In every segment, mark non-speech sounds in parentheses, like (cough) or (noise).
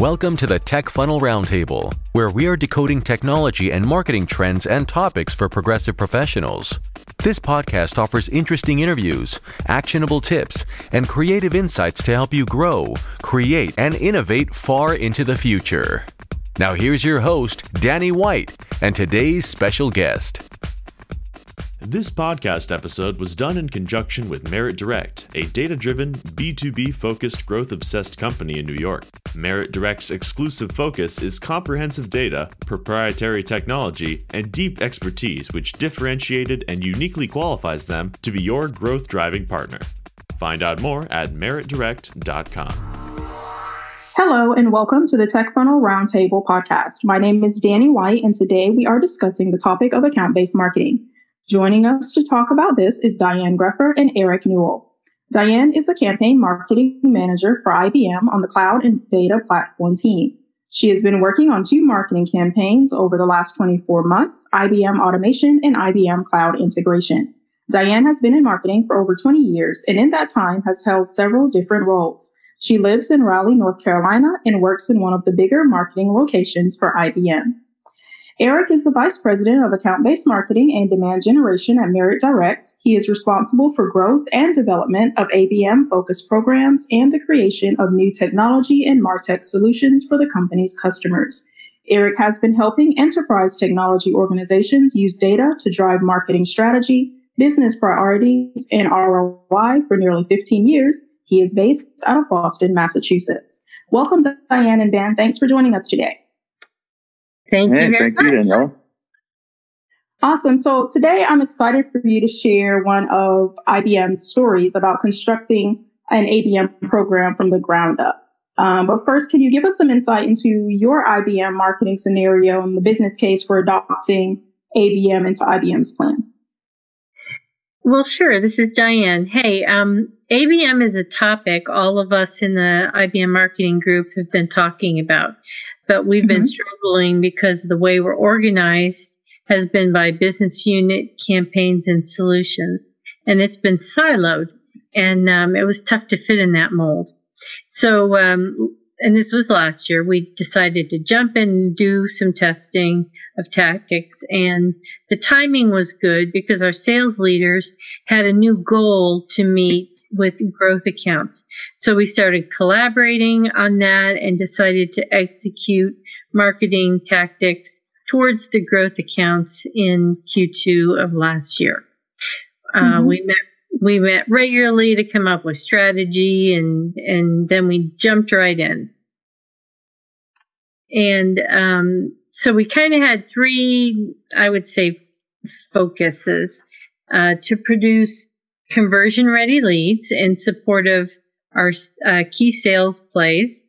Welcome to the Tech Funnel Roundtable, where we are decoding technology and marketing trends and topics for progressive professionals. This podcast offers interesting interviews, actionable tips, and creative insights to help you grow, create, and innovate far into the future. Now, here's your host, Danny White, and today's special guest. This podcast episode was done in conjunction with Merit Direct, a data driven, B2B focused, growth obsessed company in New York. Merit Direct's exclusive focus is comprehensive data, proprietary technology, and deep expertise, which differentiated and uniquely qualifies them to be your growth driving partner. Find out more at meritdirect.com. Hello, and welcome to the Tech Funnel Roundtable podcast. My name is Danny White, and today we are discussing the topic of account based marketing. Joining us to talk about this is Diane Greffer and Eric Newell. Diane is the campaign marketing manager for IBM on the cloud and data platform team. She has been working on two marketing campaigns over the last 24 months IBM automation and IBM cloud integration. Diane has been in marketing for over 20 years and in that time has held several different roles. She lives in Raleigh, North Carolina and works in one of the bigger marketing locations for IBM. Eric is the Vice President of Account Based Marketing and Demand Generation at Merit Direct. He is responsible for growth and development of ABM focused programs and the creation of new technology and MarTech solutions for the company's customers. Eric has been helping enterprise technology organizations use data to drive marketing strategy, business priorities, and ROI for nearly 15 years. He is based out of Boston, Massachusetts. Welcome, Diane and Ben. Thanks for joining us today. Thank hey, you very thank much. You, Danielle. Awesome. So today I'm excited for you to share one of IBM's stories about constructing an ABM program from the ground up. Um, but first, can you give us some insight into your IBM marketing scenario and the business case for adopting ABM into IBM's plan? Well, sure. This is Diane. Hey, um, ABM is a topic all of us in the IBM marketing group have been talking about but we've mm-hmm. been struggling because the way we're organized has been by business unit campaigns and solutions, and it's been siloed, and um, it was tough to fit in that mold. So, um, and this was last year, we decided to jump in and do some testing of tactics, and the timing was good because our sales leaders had a new goal to meet with growth accounts. So we started collaborating on that and decided to execute marketing tactics towards the growth accounts in Q2 of last year. Uh, mm-hmm. Uh, we met we met regularly to come up with strategy and and then we jumped right in. And um, so we kind of had three, I would say, focuses uh, to produce conversion ready leads in support of our uh, key sales plays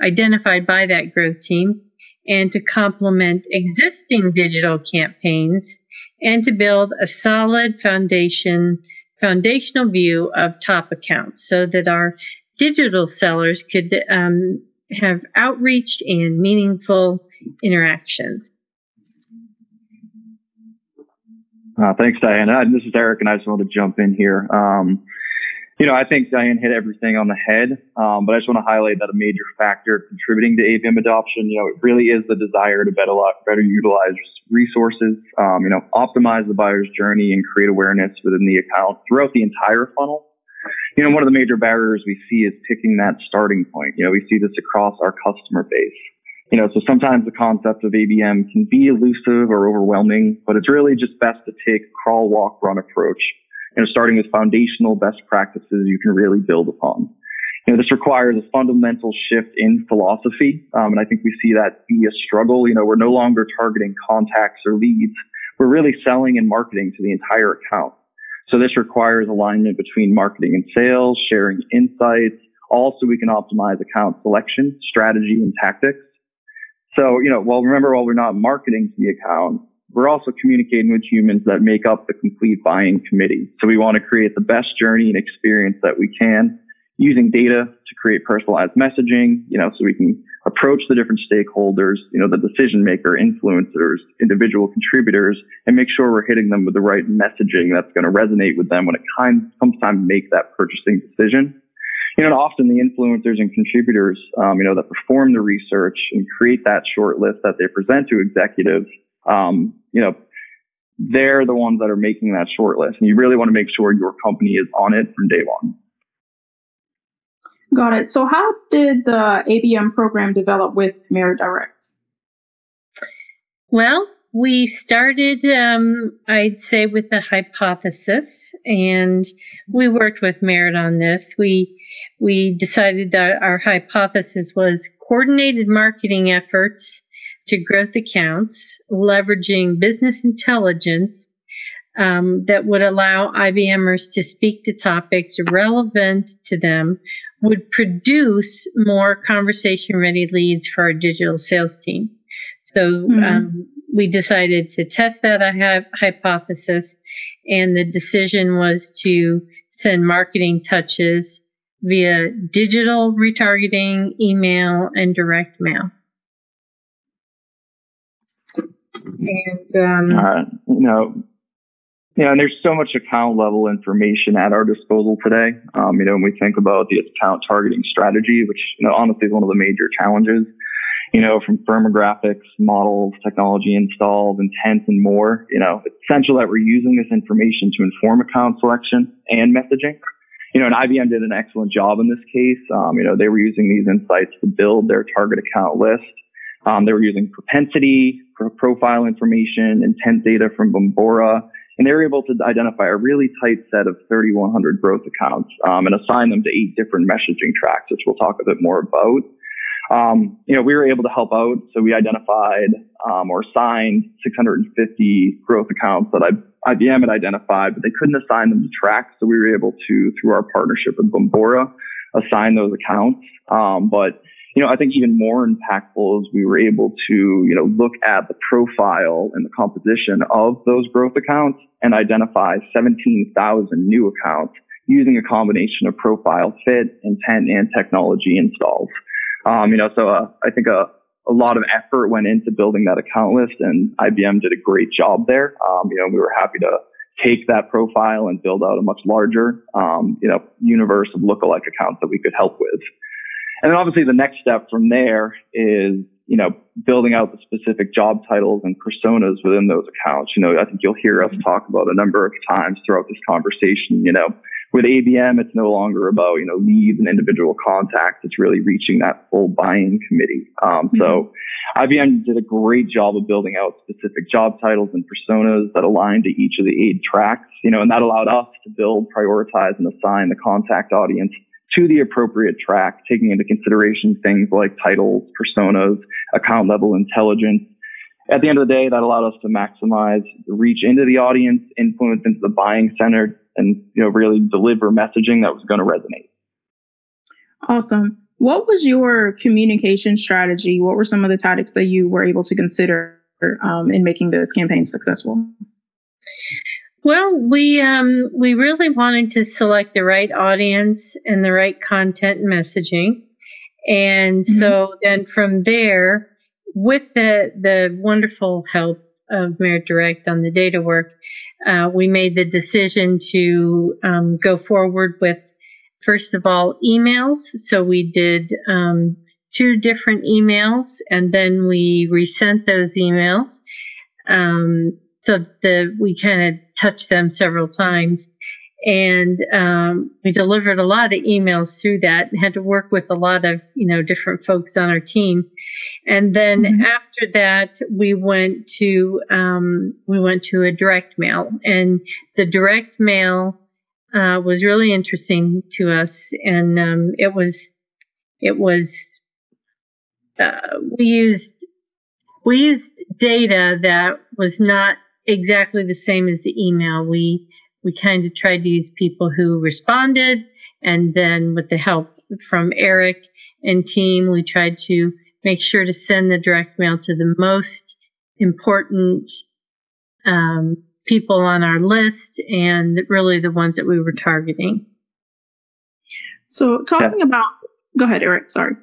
identified by that growth team and to complement existing digital campaigns and to build a solid foundation foundational view of top accounts so that our digital sellers could um, have outreach and meaningful interactions Uh, thanks, Diana. This is Eric, and I just wanted to jump in here. Um, you know, I think Diane hit everything on the head, um, but I just want to highlight that a major factor contributing to ABM adoption, you know, it really is the desire to better, better utilize resources, um, you know, optimize the buyer's journey and create awareness within the account throughout the entire funnel. You know, one of the major barriers we see is picking that starting point. You know, we see this across our customer base. You know, so sometimes the concept of ABM can be elusive or overwhelming, but it's really just best to take a crawl, walk, run approach. You know, starting with foundational best practices you can really build upon. You know, this requires a fundamental shift in philosophy, um, and I think we see that be a struggle. You know, we're no longer targeting contacts or leads. We're really selling and marketing to the entire account. So this requires alignment between marketing and sales, sharing insights, all so we can optimize account selection, strategy, and tactics. So, you know, well, remember, while we're not marketing to the account, we're also communicating with humans that make up the complete buying committee. So we want to create the best journey and experience that we can using data to create personalized messaging, you know, so we can approach the different stakeholders, you know, the decision maker, influencers, individual contributors, and make sure we're hitting them with the right messaging that's going to resonate with them when it comes time to make that purchasing decision you know, and often the influencers and contributors, um, you know, that perform the research and create that short list that they present to executives, um, you know, they're the ones that are making that short list. And you really want to make sure your company is on it from day one. Got it. So, how did the ABM program develop with Merit Direct? Well, we started, um, I'd say, with a hypothesis, and we worked with Merit on this. We we decided that our hypothesis was coordinated marketing efforts to growth accounts, leveraging business intelligence um, that would allow IBMers to speak to topics relevant to them, would produce more conversation ready leads for our digital sales team. So mm-hmm. um, we decided to test that hypothesis, and the decision was to send marketing touches via digital retargeting, email, and direct mail. And um, uh, you know, know, and there's so much account level information at our disposal today. Um, you know, when we think about the account targeting strategy, which you know, honestly is one of the major challenges. You know, from firmographics, models, technology installs, intent, and more. You know, it's essential that we're using this information to inform account selection and messaging you know, and IBM did an excellent job in this case. Um, you know, they were using these insights to build their target account list. Um, they were using propensity, profile information, intent data from Bombora, and they were able to identify a really tight set of 3,100 growth accounts um, and assign them to eight different messaging tracks, which we'll talk a bit more about. Um, you know, we were able to help out. So we identified um, or assigned 650 growth accounts that IBM had identified, but they couldn't assign them to tracks. So we were able to, through our partnership with Bombora, assign those accounts. Um, but you know, I think even more impactful is we were able to, you know, look at the profile and the composition of those growth accounts and identify 17,000 new accounts using a combination of profile fit, intent, and technology installs. Um, you know, so uh, I think a, a lot of effort went into building that account list, and IBM did a great job there. Um, you know, we were happy to take that profile and build out a much larger, um, you know, universe of lookalike accounts that we could help with. And then obviously the next step from there is, you know, building out the specific job titles and personas within those accounts. You know, I think you'll hear us talk about a number of times throughout this conversation, you know, with ABM, it's no longer about, you know, leads and individual contacts. It's really reaching that full buy-in committee. Um, mm-hmm. So IBM did a great job of building out specific job titles and personas that align to each of the eight tracks, you know, and that allowed us to build, prioritize, and assign the contact audience to the appropriate track, taking into consideration things like titles, personas, account level intelligence. At the end of the day, that allowed us to maximize the reach into the audience, influence into the buying center, and you know really deliver messaging that was going to resonate. Awesome. What was your communication strategy? What were some of the tactics that you were able to consider um, in making this campaign successful? Well, we um, we really wanted to select the right audience and the right content and messaging, and mm-hmm. so then from there, with the the wonderful help of Merit Direct on the data work, uh, we made the decision to um, go forward with, first of all, emails. So we did um, two different emails, and then we resent those emails. Um, so the we kind of touched them several times, and um, we delivered a lot of emails through that, had to work with a lot of you know different folks on our team. And then mm-hmm. after that, we went to um, we went to a direct mail, and the direct mail uh, was really interesting to us, and um, it was it was uh, we used we used data that was not exactly the same as the email. We we kind of tried to use people who responded, and then with the help from Eric and team, we tried to make sure to send the direct mail to the most important um, people on our list and really the ones that we were targeting. So, talking yeah. about, go ahead, Eric. Sorry.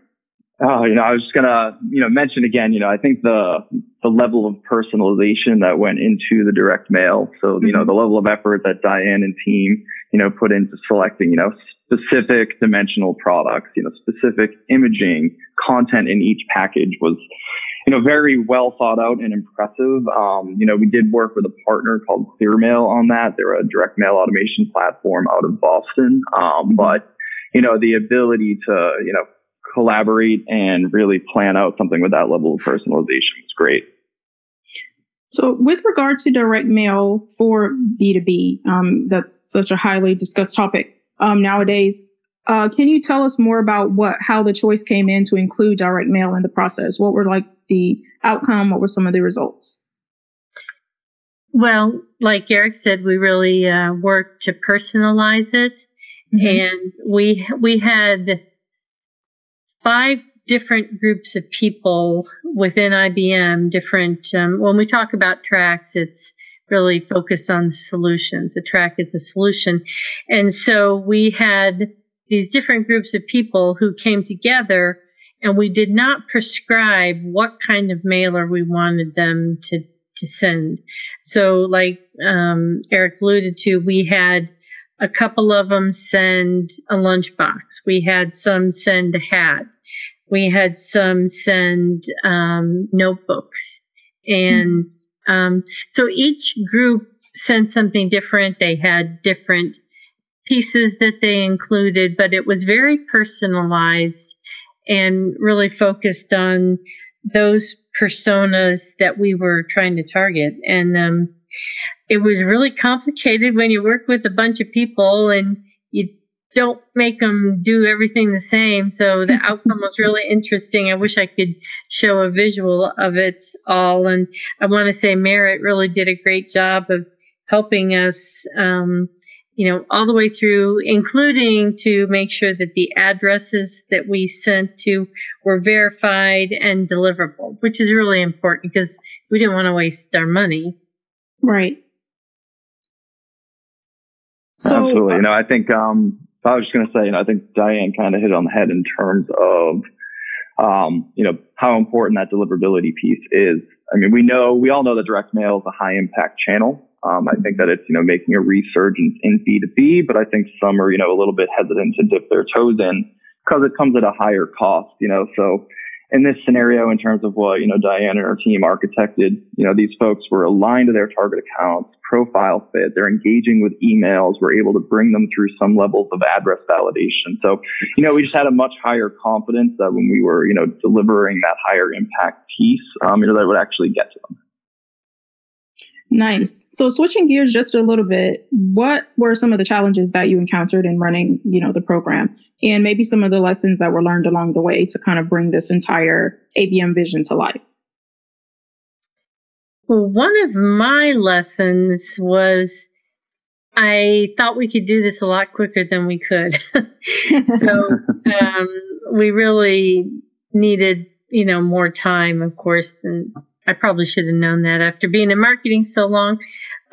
Oh, you know, I was just gonna, you know, mention again. You know, I think the the level of personalization that went into the direct mail. So, mm-hmm. you know, mm-hmm. the level of effort that Diane and team, you know, put into selecting, you know, specific dimensional products, you know, specific imaging content in each package was, you know, very well thought out and impressive. Um, you know, we did work with a partner called Clearmail on that. They're a direct mail automation platform out of Boston. Um, mm-hmm. but, you know, the ability to, you know, collaborate and really plan out something with that level of personalization was great. So, with regard to direct mail for B2B, um, that's such a highly discussed topic um, nowadays. Uh, can you tell us more about what how the choice came in to include direct mail in the process? What were like the outcome? What were some of the results? Well, like Eric said, we really uh, worked to personalize it, mm-hmm. and we we had five different groups of people within IBM, different, um, when we talk about tracks, it's really focused on solutions. A track is a solution. And so we had these different groups of people who came together and we did not prescribe what kind of mailer we wanted them to, to send. So like, um, Eric alluded to, we had a couple of them send a lunchbox. We had some send a hat. We had some send um, notebooks, and um, so each group sent something different. They had different pieces that they included, but it was very personalized and really focused on those personas that we were trying to target. And um, it was really complicated when you work with a bunch of people and you don't make them do everything the same. So the (laughs) outcome was really interesting. I wish I could show a visual of it all. And I want to say Merit really did a great job of helping us, um, you know, all the way through, including to make sure that the addresses that we sent to were verified and deliverable, which is really important because we didn't want to waste our money. Right. So, Absolutely. You know, I think um, I was just going to say, you know, I think Diane kind of hit on the head in terms of, um, you know, how important that deliverability piece is. I mean, we know, we all know that direct mail is a high impact channel. Um, I think that it's, you know, making a resurgence in B2B, but I think some are, you know, a little bit hesitant to dip their toes in because it comes at a higher cost, you know, so in this scenario, in terms of what, you know, Diane and her team architected, you know, these folks were aligned to their target accounts, profile fit, they're engaging with emails, we're able to bring them through some levels of address validation. So, you know, we just had a much higher confidence that when we were, you know, delivering that higher impact piece, um, you know, that would actually get to them. Nice. So switching gears just a little bit, what were some of the challenges that you encountered in running, you know, the program and maybe some of the lessons that were learned along the way to kind of bring this entire ABM vision to life? Well, one of my lessons was I thought we could do this a lot quicker than we could. (laughs) so um, we really needed, you know, more time, of course, and I probably should have known that after being in marketing so long,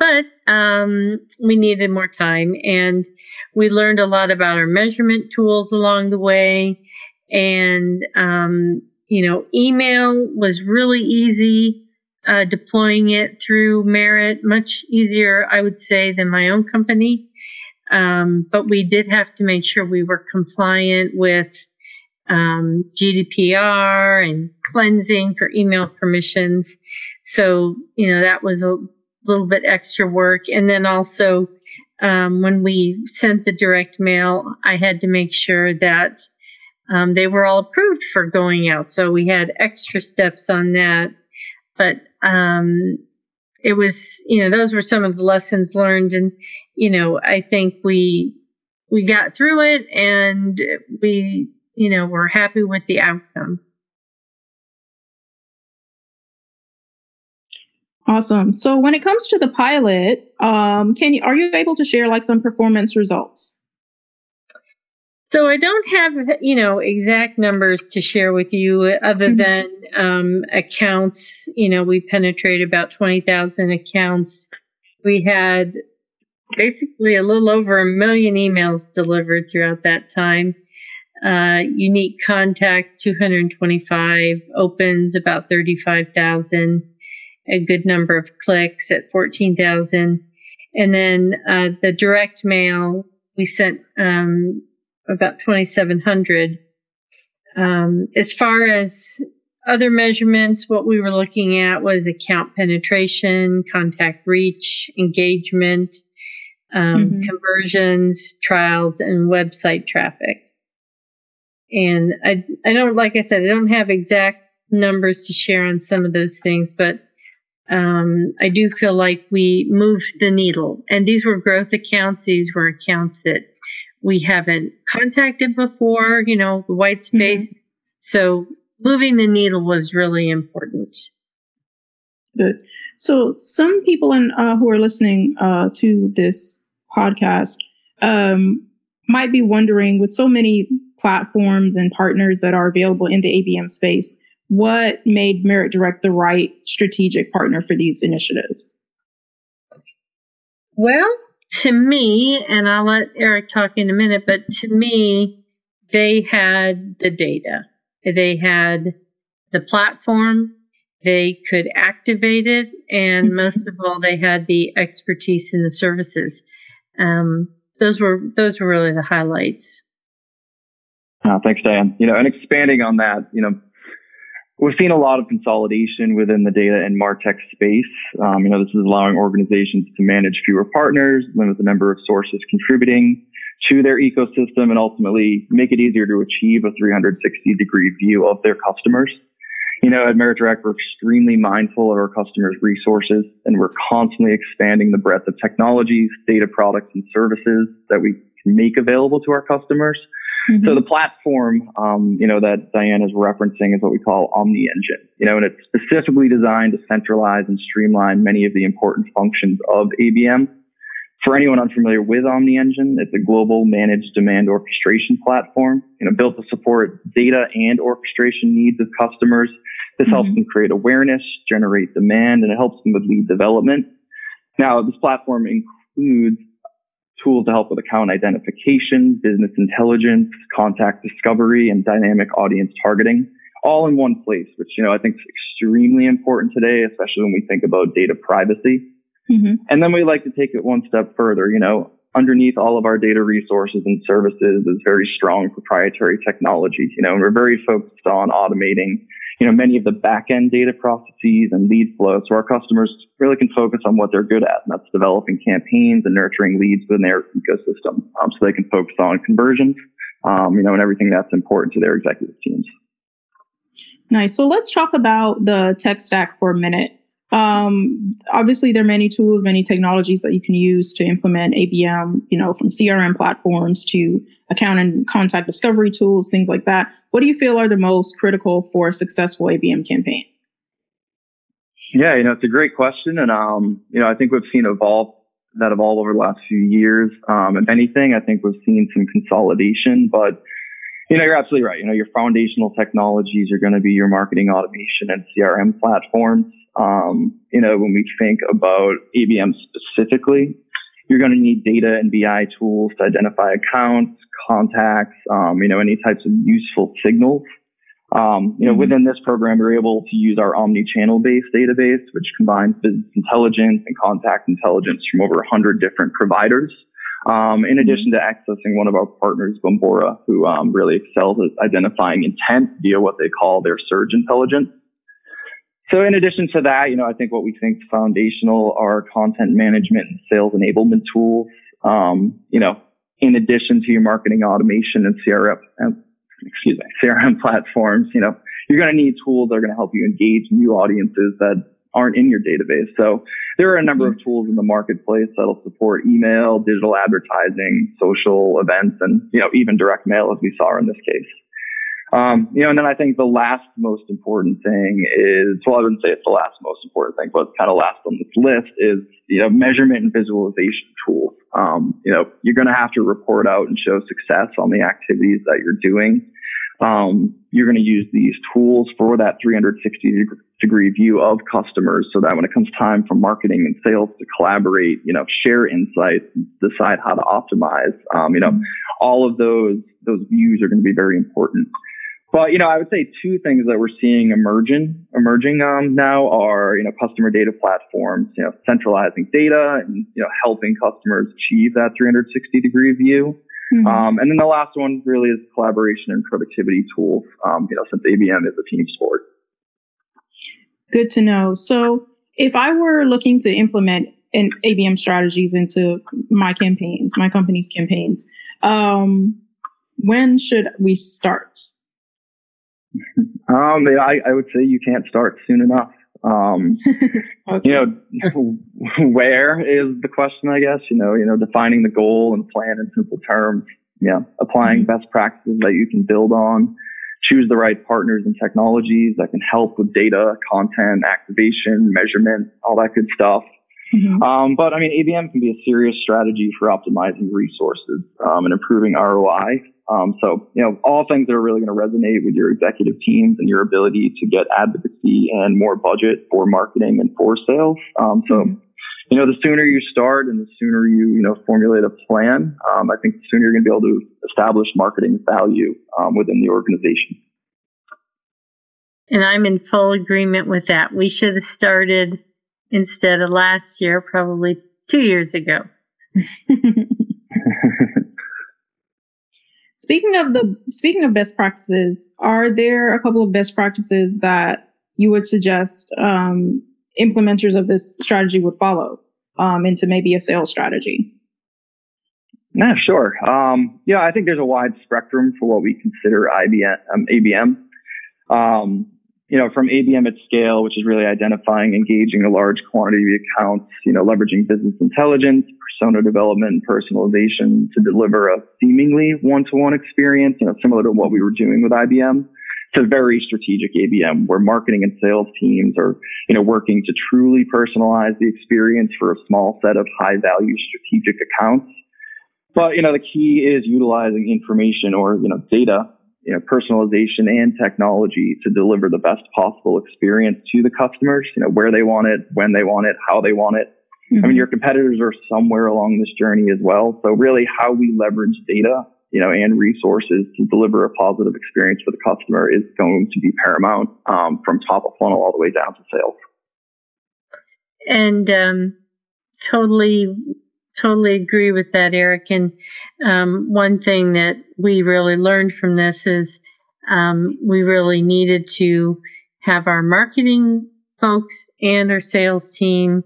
but um, we needed more time and we learned a lot about our measurement tools along the way. And, um, you know, email was really easy. Uh, deploying it through Merit, much easier, I would say, than my own company. Um, but we did have to make sure we were compliant with um, GDPR and cleansing for email permissions. So, you know, that was a little bit extra work. And then also, um, when we sent the direct mail, I had to make sure that um, they were all approved for going out. So we had extra steps on that. But um, it was, you know, those were some of the lessons learned. And, you know, I think we, we got through it and we you know, we're happy with the outcome. Awesome. So when it comes to the pilot, um, can you are you able to share like some performance results? So I don't have you know exact numbers to share with you other mm-hmm. than um, accounts. You know, we penetrated about twenty thousand accounts. We had basically a little over a million emails delivered throughout that time. Uh, unique contacts 225 opens about 35,000 a good number of clicks at 14,000 and then uh, the direct mail we sent um, about 2,700. Um, as far as other measurements, what we were looking at was account penetration, contact reach, engagement, um, mm-hmm. conversions, trials, and website traffic. And I, I don't, like I said, I don't have exact numbers to share on some of those things, but um, I do feel like we moved the needle. And these were growth accounts. These were accounts that we haven't contacted before, you know, the white mm-hmm. space. Mm-hmm. So moving the needle was really important. Good. So some people in, uh, who are listening uh, to this podcast um, might be wondering, with so many platforms and partners that are available in the ABM space, what made Merit Direct the right strategic partner for these initiatives? Well, to me, and I'll let Eric talk in a minute, but to me, they had the data. They had the platform. They could activate it. And mm-hmm. most of all, they had the expertise in the services. Um, those were, those were really the highlights. Uh, thanks, Diane. You know, and expanding on that, you know, we've seen a lot of consolidation within the data and martech space. Um, you know, this is allowing organizations to manage fewer partners, limit the number of sources contributing to their ecosystem, and ultimately make it easier to achieve a 360 degree view of their customers. You know, at Merit we're extremely mindful of our customers' resources, and we're constantly expanding the breadth of technologies, data products, and services that we make available to our customers. Mm-hmm. So the platform, um, you know, that Diane is referencing is what we call Omni Engine, you know, and it's specifically designed to centralize and streamline many of the important functions of ABM. For anyone unfamiliar with Omni Engine, it's a global managed demand orchestration platform, you know, built to support data and orchestration needs of customers. This mm-hmm. helps them create awareness, generate demand, and it helps them with lead development. Now, this platform includes tools to help with account identification, business intelligence, contact discovery, and dynamic audience targeting, all in one place, which, you know, I think is extremely important today, especially when we think about data privacy. Mm-hmm. And then we like to take it one step further, you know, underneath all of our data resources and services is very strong proprietary technology, you know, and we're very focused on automating you know, many of the back end data processes and lead flow. So our customers really can focus on what they're good at, and that's developing campaigns and nurturing leads within their ecosystem. Um, so they can focus on conversions, um, you know, and everything that's important to their executive teams. Nice. So let's talk about the tech stack for a minute. Um, obviously, there are many tools, many technologies that you can use to implement ABM, you know, from CRM platforms to account and contact discovery tools, things like that. What do you feel are the most critical for a successful ABM campaign? Yeah, you know, it's a great question. And, um, you know, I think we've seen evolve that evolve over the last few years. Um, if anything, I think we've seen some consolidation, but you know, you're absolutely right. You know, your foundational technologies are going to be your marketing automation and CRM platforms. Um, you know, when we think about ABM specifically, you're going to need data and BI tools to identify accounts, contacts, um, you know, any types of useful signals. Um, you know, mm-hmm. within this program, we're able to use our omni-channel based database, which combines business intelligence and contact intelligence from over 100 different providers. Um, in addition to accessing one of our partners, Bombora, who um, really excels at identifying intent via what they call their surge intelligence. So in addition to that, you know, I think what we think foundational are content management and sales enablement tools. Um, you know, in addition to your marketing automation and CRM, uh, excuse me, CRM platforms, you know, you're going to need tools that are going to help you engage new audiences that aren't in your database. So there are a number of tools in the marketplace that'll support email, digital advertising, social events, and you know even direct mail, as we saw in this case. Um, you know, and then I think the last most important thing is, well, I wouldn't say it's the last most important thing, but it's kind of last on this list is, you know, measurement and visualization tools. Um, you know, you're going to have to report out and show success on the activities that you're doing um, you're going to use these tools for that 360 degree view of customers so that when it comes time for marketing and sales to collaborate, you know, share insights, decide how to optimize, um, you know, all of those, those views are going to be very important. But, you know, I would say two things that we're seeing emerging, emerging um, now are, you know, customer data platforms, you know, centralizing data and, you know, helping customers achieve that 360 degree view. Mm-hmm. Um, and then the last one really is collaboration and productivity tools. Um, you know, since ABM is a team sport. Good to know. So if I were looking to implement an ABM strategies into my campaigns, my company's campaigns, um, when should we start? Um, I, I would say you can't start soon enough. Um, okay. (laughs) you know, (laughs) where is the question, I guess, you know, you know, defining the goal and plan in simple terms, yeah, applying mm-hmm. best practices that you can build on, choose the right partners and technologies that can help with data, content, activation, measurement, all that good stuff. Mm-hmm. Um, but I mean, ABM can be a serious strategy for optimizing resources um, and improving ROI. Um, so, you know, all things that are really going to resonate with your executive teams and your ability to get advocacy and more budget for marketing and for sales. Um, so, mm-hmm. you know, the sooner you start and the sooner you, you know, formulate a plan, um, I think the sooner you're going to be able to establish marketing value um, within the organization. And I'm in full agreement with that. We should have started instead of last year, probably two years ago. (laughs) Speaking of the speaking of best practices, are there a couple of best practices that you would suggest um, implementers of this strategy would follow um, into maybe a sales strategy? Yeah, sure. Um, yeah, I think there's a wide spectrum for what we consider IBM, um, ABM. Um, you know, from ABM at scale, which is really identifying, engaging a large quantity of accounts, you know, leveraging business intelligence, persona development, and personalization to deliver a seemingly one-to-one experience, you know, similar to what we were doing with IBM. To very strategic ABM, where marketing and sales teams are, you know, working to truly personalize the experience for a small set of high-value strategic accounts. But you know, the key is utilizing information or you know data you know, personalization and technology to deliver the best possible experience to the customers, you know, where they want it, when they want it, how they want it. Mm-hmm. I mean, mm-hmm. your competitors are somewhere along this journey as well. So really how we leverage data, you know, and resources to deliver a positive experience for the customer is going to be paramount um, from top of funnel all the way down to sales. And um, totally totally agree with that, Eric. And um, one thing that we really learned from this is um, we really needed to have our marketing folks and our sales team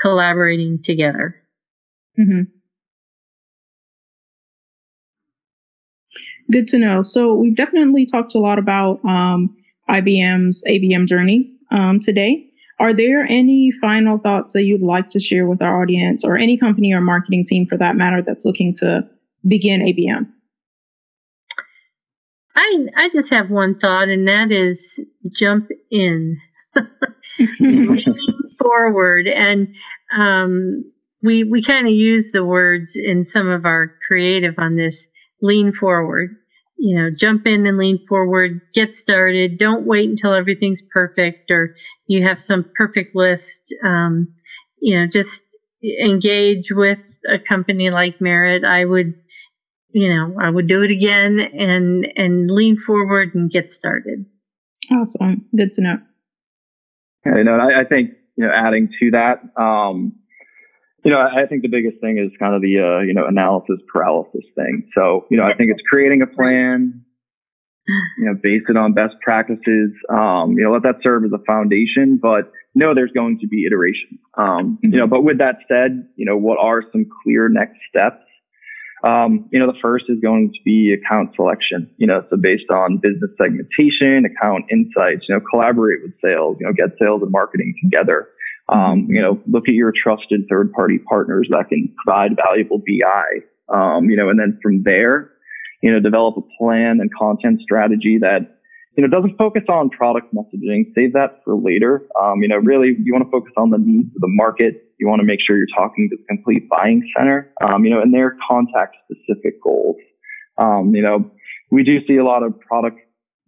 collaborating together. Mm-hmm. Good to know. So we've definitely talked a lot about um, IBM's ABM journey um, today. Are there any final thoughts that you'd like to share with our audience or any company or marketing team for that matter that's looking to begin ABM? I I just have one thought and that is jump in. (laughs) Lean forward and um, we we kind of use the words in some of our creative on this lean forward you know, jump in and lean forward, get started. Don't wait until everything's perfect or you have some perfect list. Um, you know, just engage with a company like Merit. I would, you know, I would do it again and, and lean forward and get started. Awesome. Good to know. Yeah, you know, I, I think, you know, adding to that, um, you know, I think the biggest thing is kind of the, uh, you know, analysis paralysis thing. So, you know, I think it's creating a plan, you know, base it on best practices, um, you know, let that serve as a foundation, but know there's going to be iteration. Um, you know, but with that said, you know, what are some clear next steps? Um, you know, the first is going to be account selection, you know, so based on business segmentation, account insights, you know, collaborate with sales, you know, get sales and marketing together. Um, you know, look at your trusted third party partners that can provide valuable BI. Um, you know, and then from there, you know, develop a plan and content strategy that, you know, doesn't focus on product messaging. Save that for later. Um, you know, really, you want to focus on the needs of the market. You want to make sure you're talking to the complete buying center, um, you know, and their contact specific goals. Um, you know, we do see a lot of product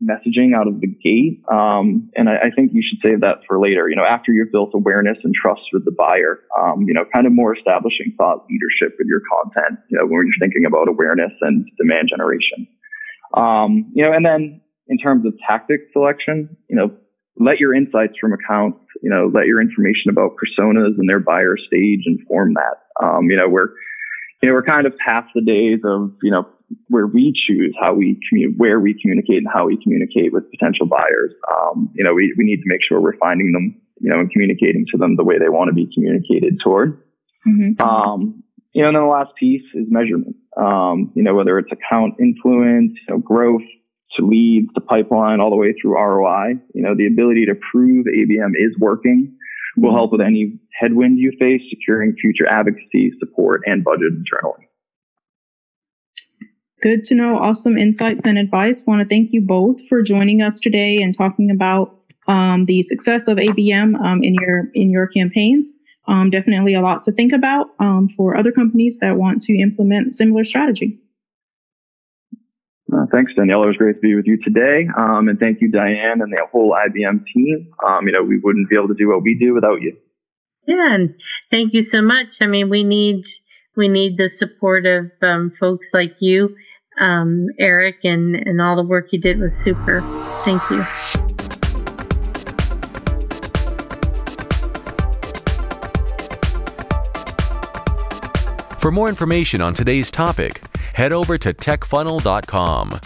messaging out of the gate. Um, and I, I, think you should save that for later, you know, after you've built awareness and trust with the buyer, um, you know, kind of more establishing thought leadership with your content, you know, when you're thinking about awareness and demand generation. Um, you know, and then in terms of tactic selection, you know, let your insights from accounts, you know, let your information about personas and their buyer stage inform that. Um, you know, we're, you know, we're kind of past the days of, you know, where we choose how we where we communicate and how we communicate with potential buyers. Um, you know, we, we need to make sure we're finding them, you know, and communicating to them the way they want to be communicated toward. Mm-hmm. Um, you know, and then the last piece is measurement. Um, you know, whether it's account influence, you know, growth to leads to pipeline all the way through ROI. You know, the ability to prove ABM is working will help with any headwind you face, securing future advocacy, support, and budget internally. Good to know. Awesome insights and advice. Want to thank you both for joining us today and talking about um, the success of ABM um, in your in your campaigns. Um, definitely a lot to think about um, for other companies that want to implement similar strategy. Uh, thanks, Danielle. It was great to be with you today. Um, and thank you, Diane, and the whole IBM team. Um, you know, we wouldn't be able to do what we do without you. Yeah, and thank you so much. I mean, we need we need the support of um, folks like you, um, Eric, and and all the work you did was super. Thank you. For more information on today's topic, head over to techfunnel.com.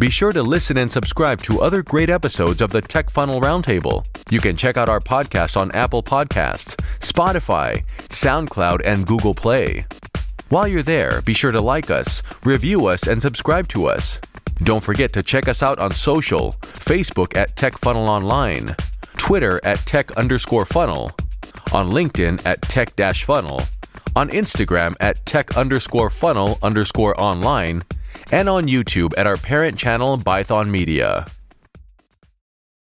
Be sure to listen and subscribe to other great episodes of the Tech Funnel Roundtable. You can check out our podcast on Apple Podcasts, Spotify, SoundCloud, and Google Play. While you're there, be sure to like us, review us, and subscribe to us. Don't forget to check us out on social Facebook at Tech Funnel Online, Twitter at Tech underscore funnel, on LinkedIn at Tech Dash Funnel, on Instagram at tech underscore funnel underscore online, and on YouTube at our parent channel, Python Media.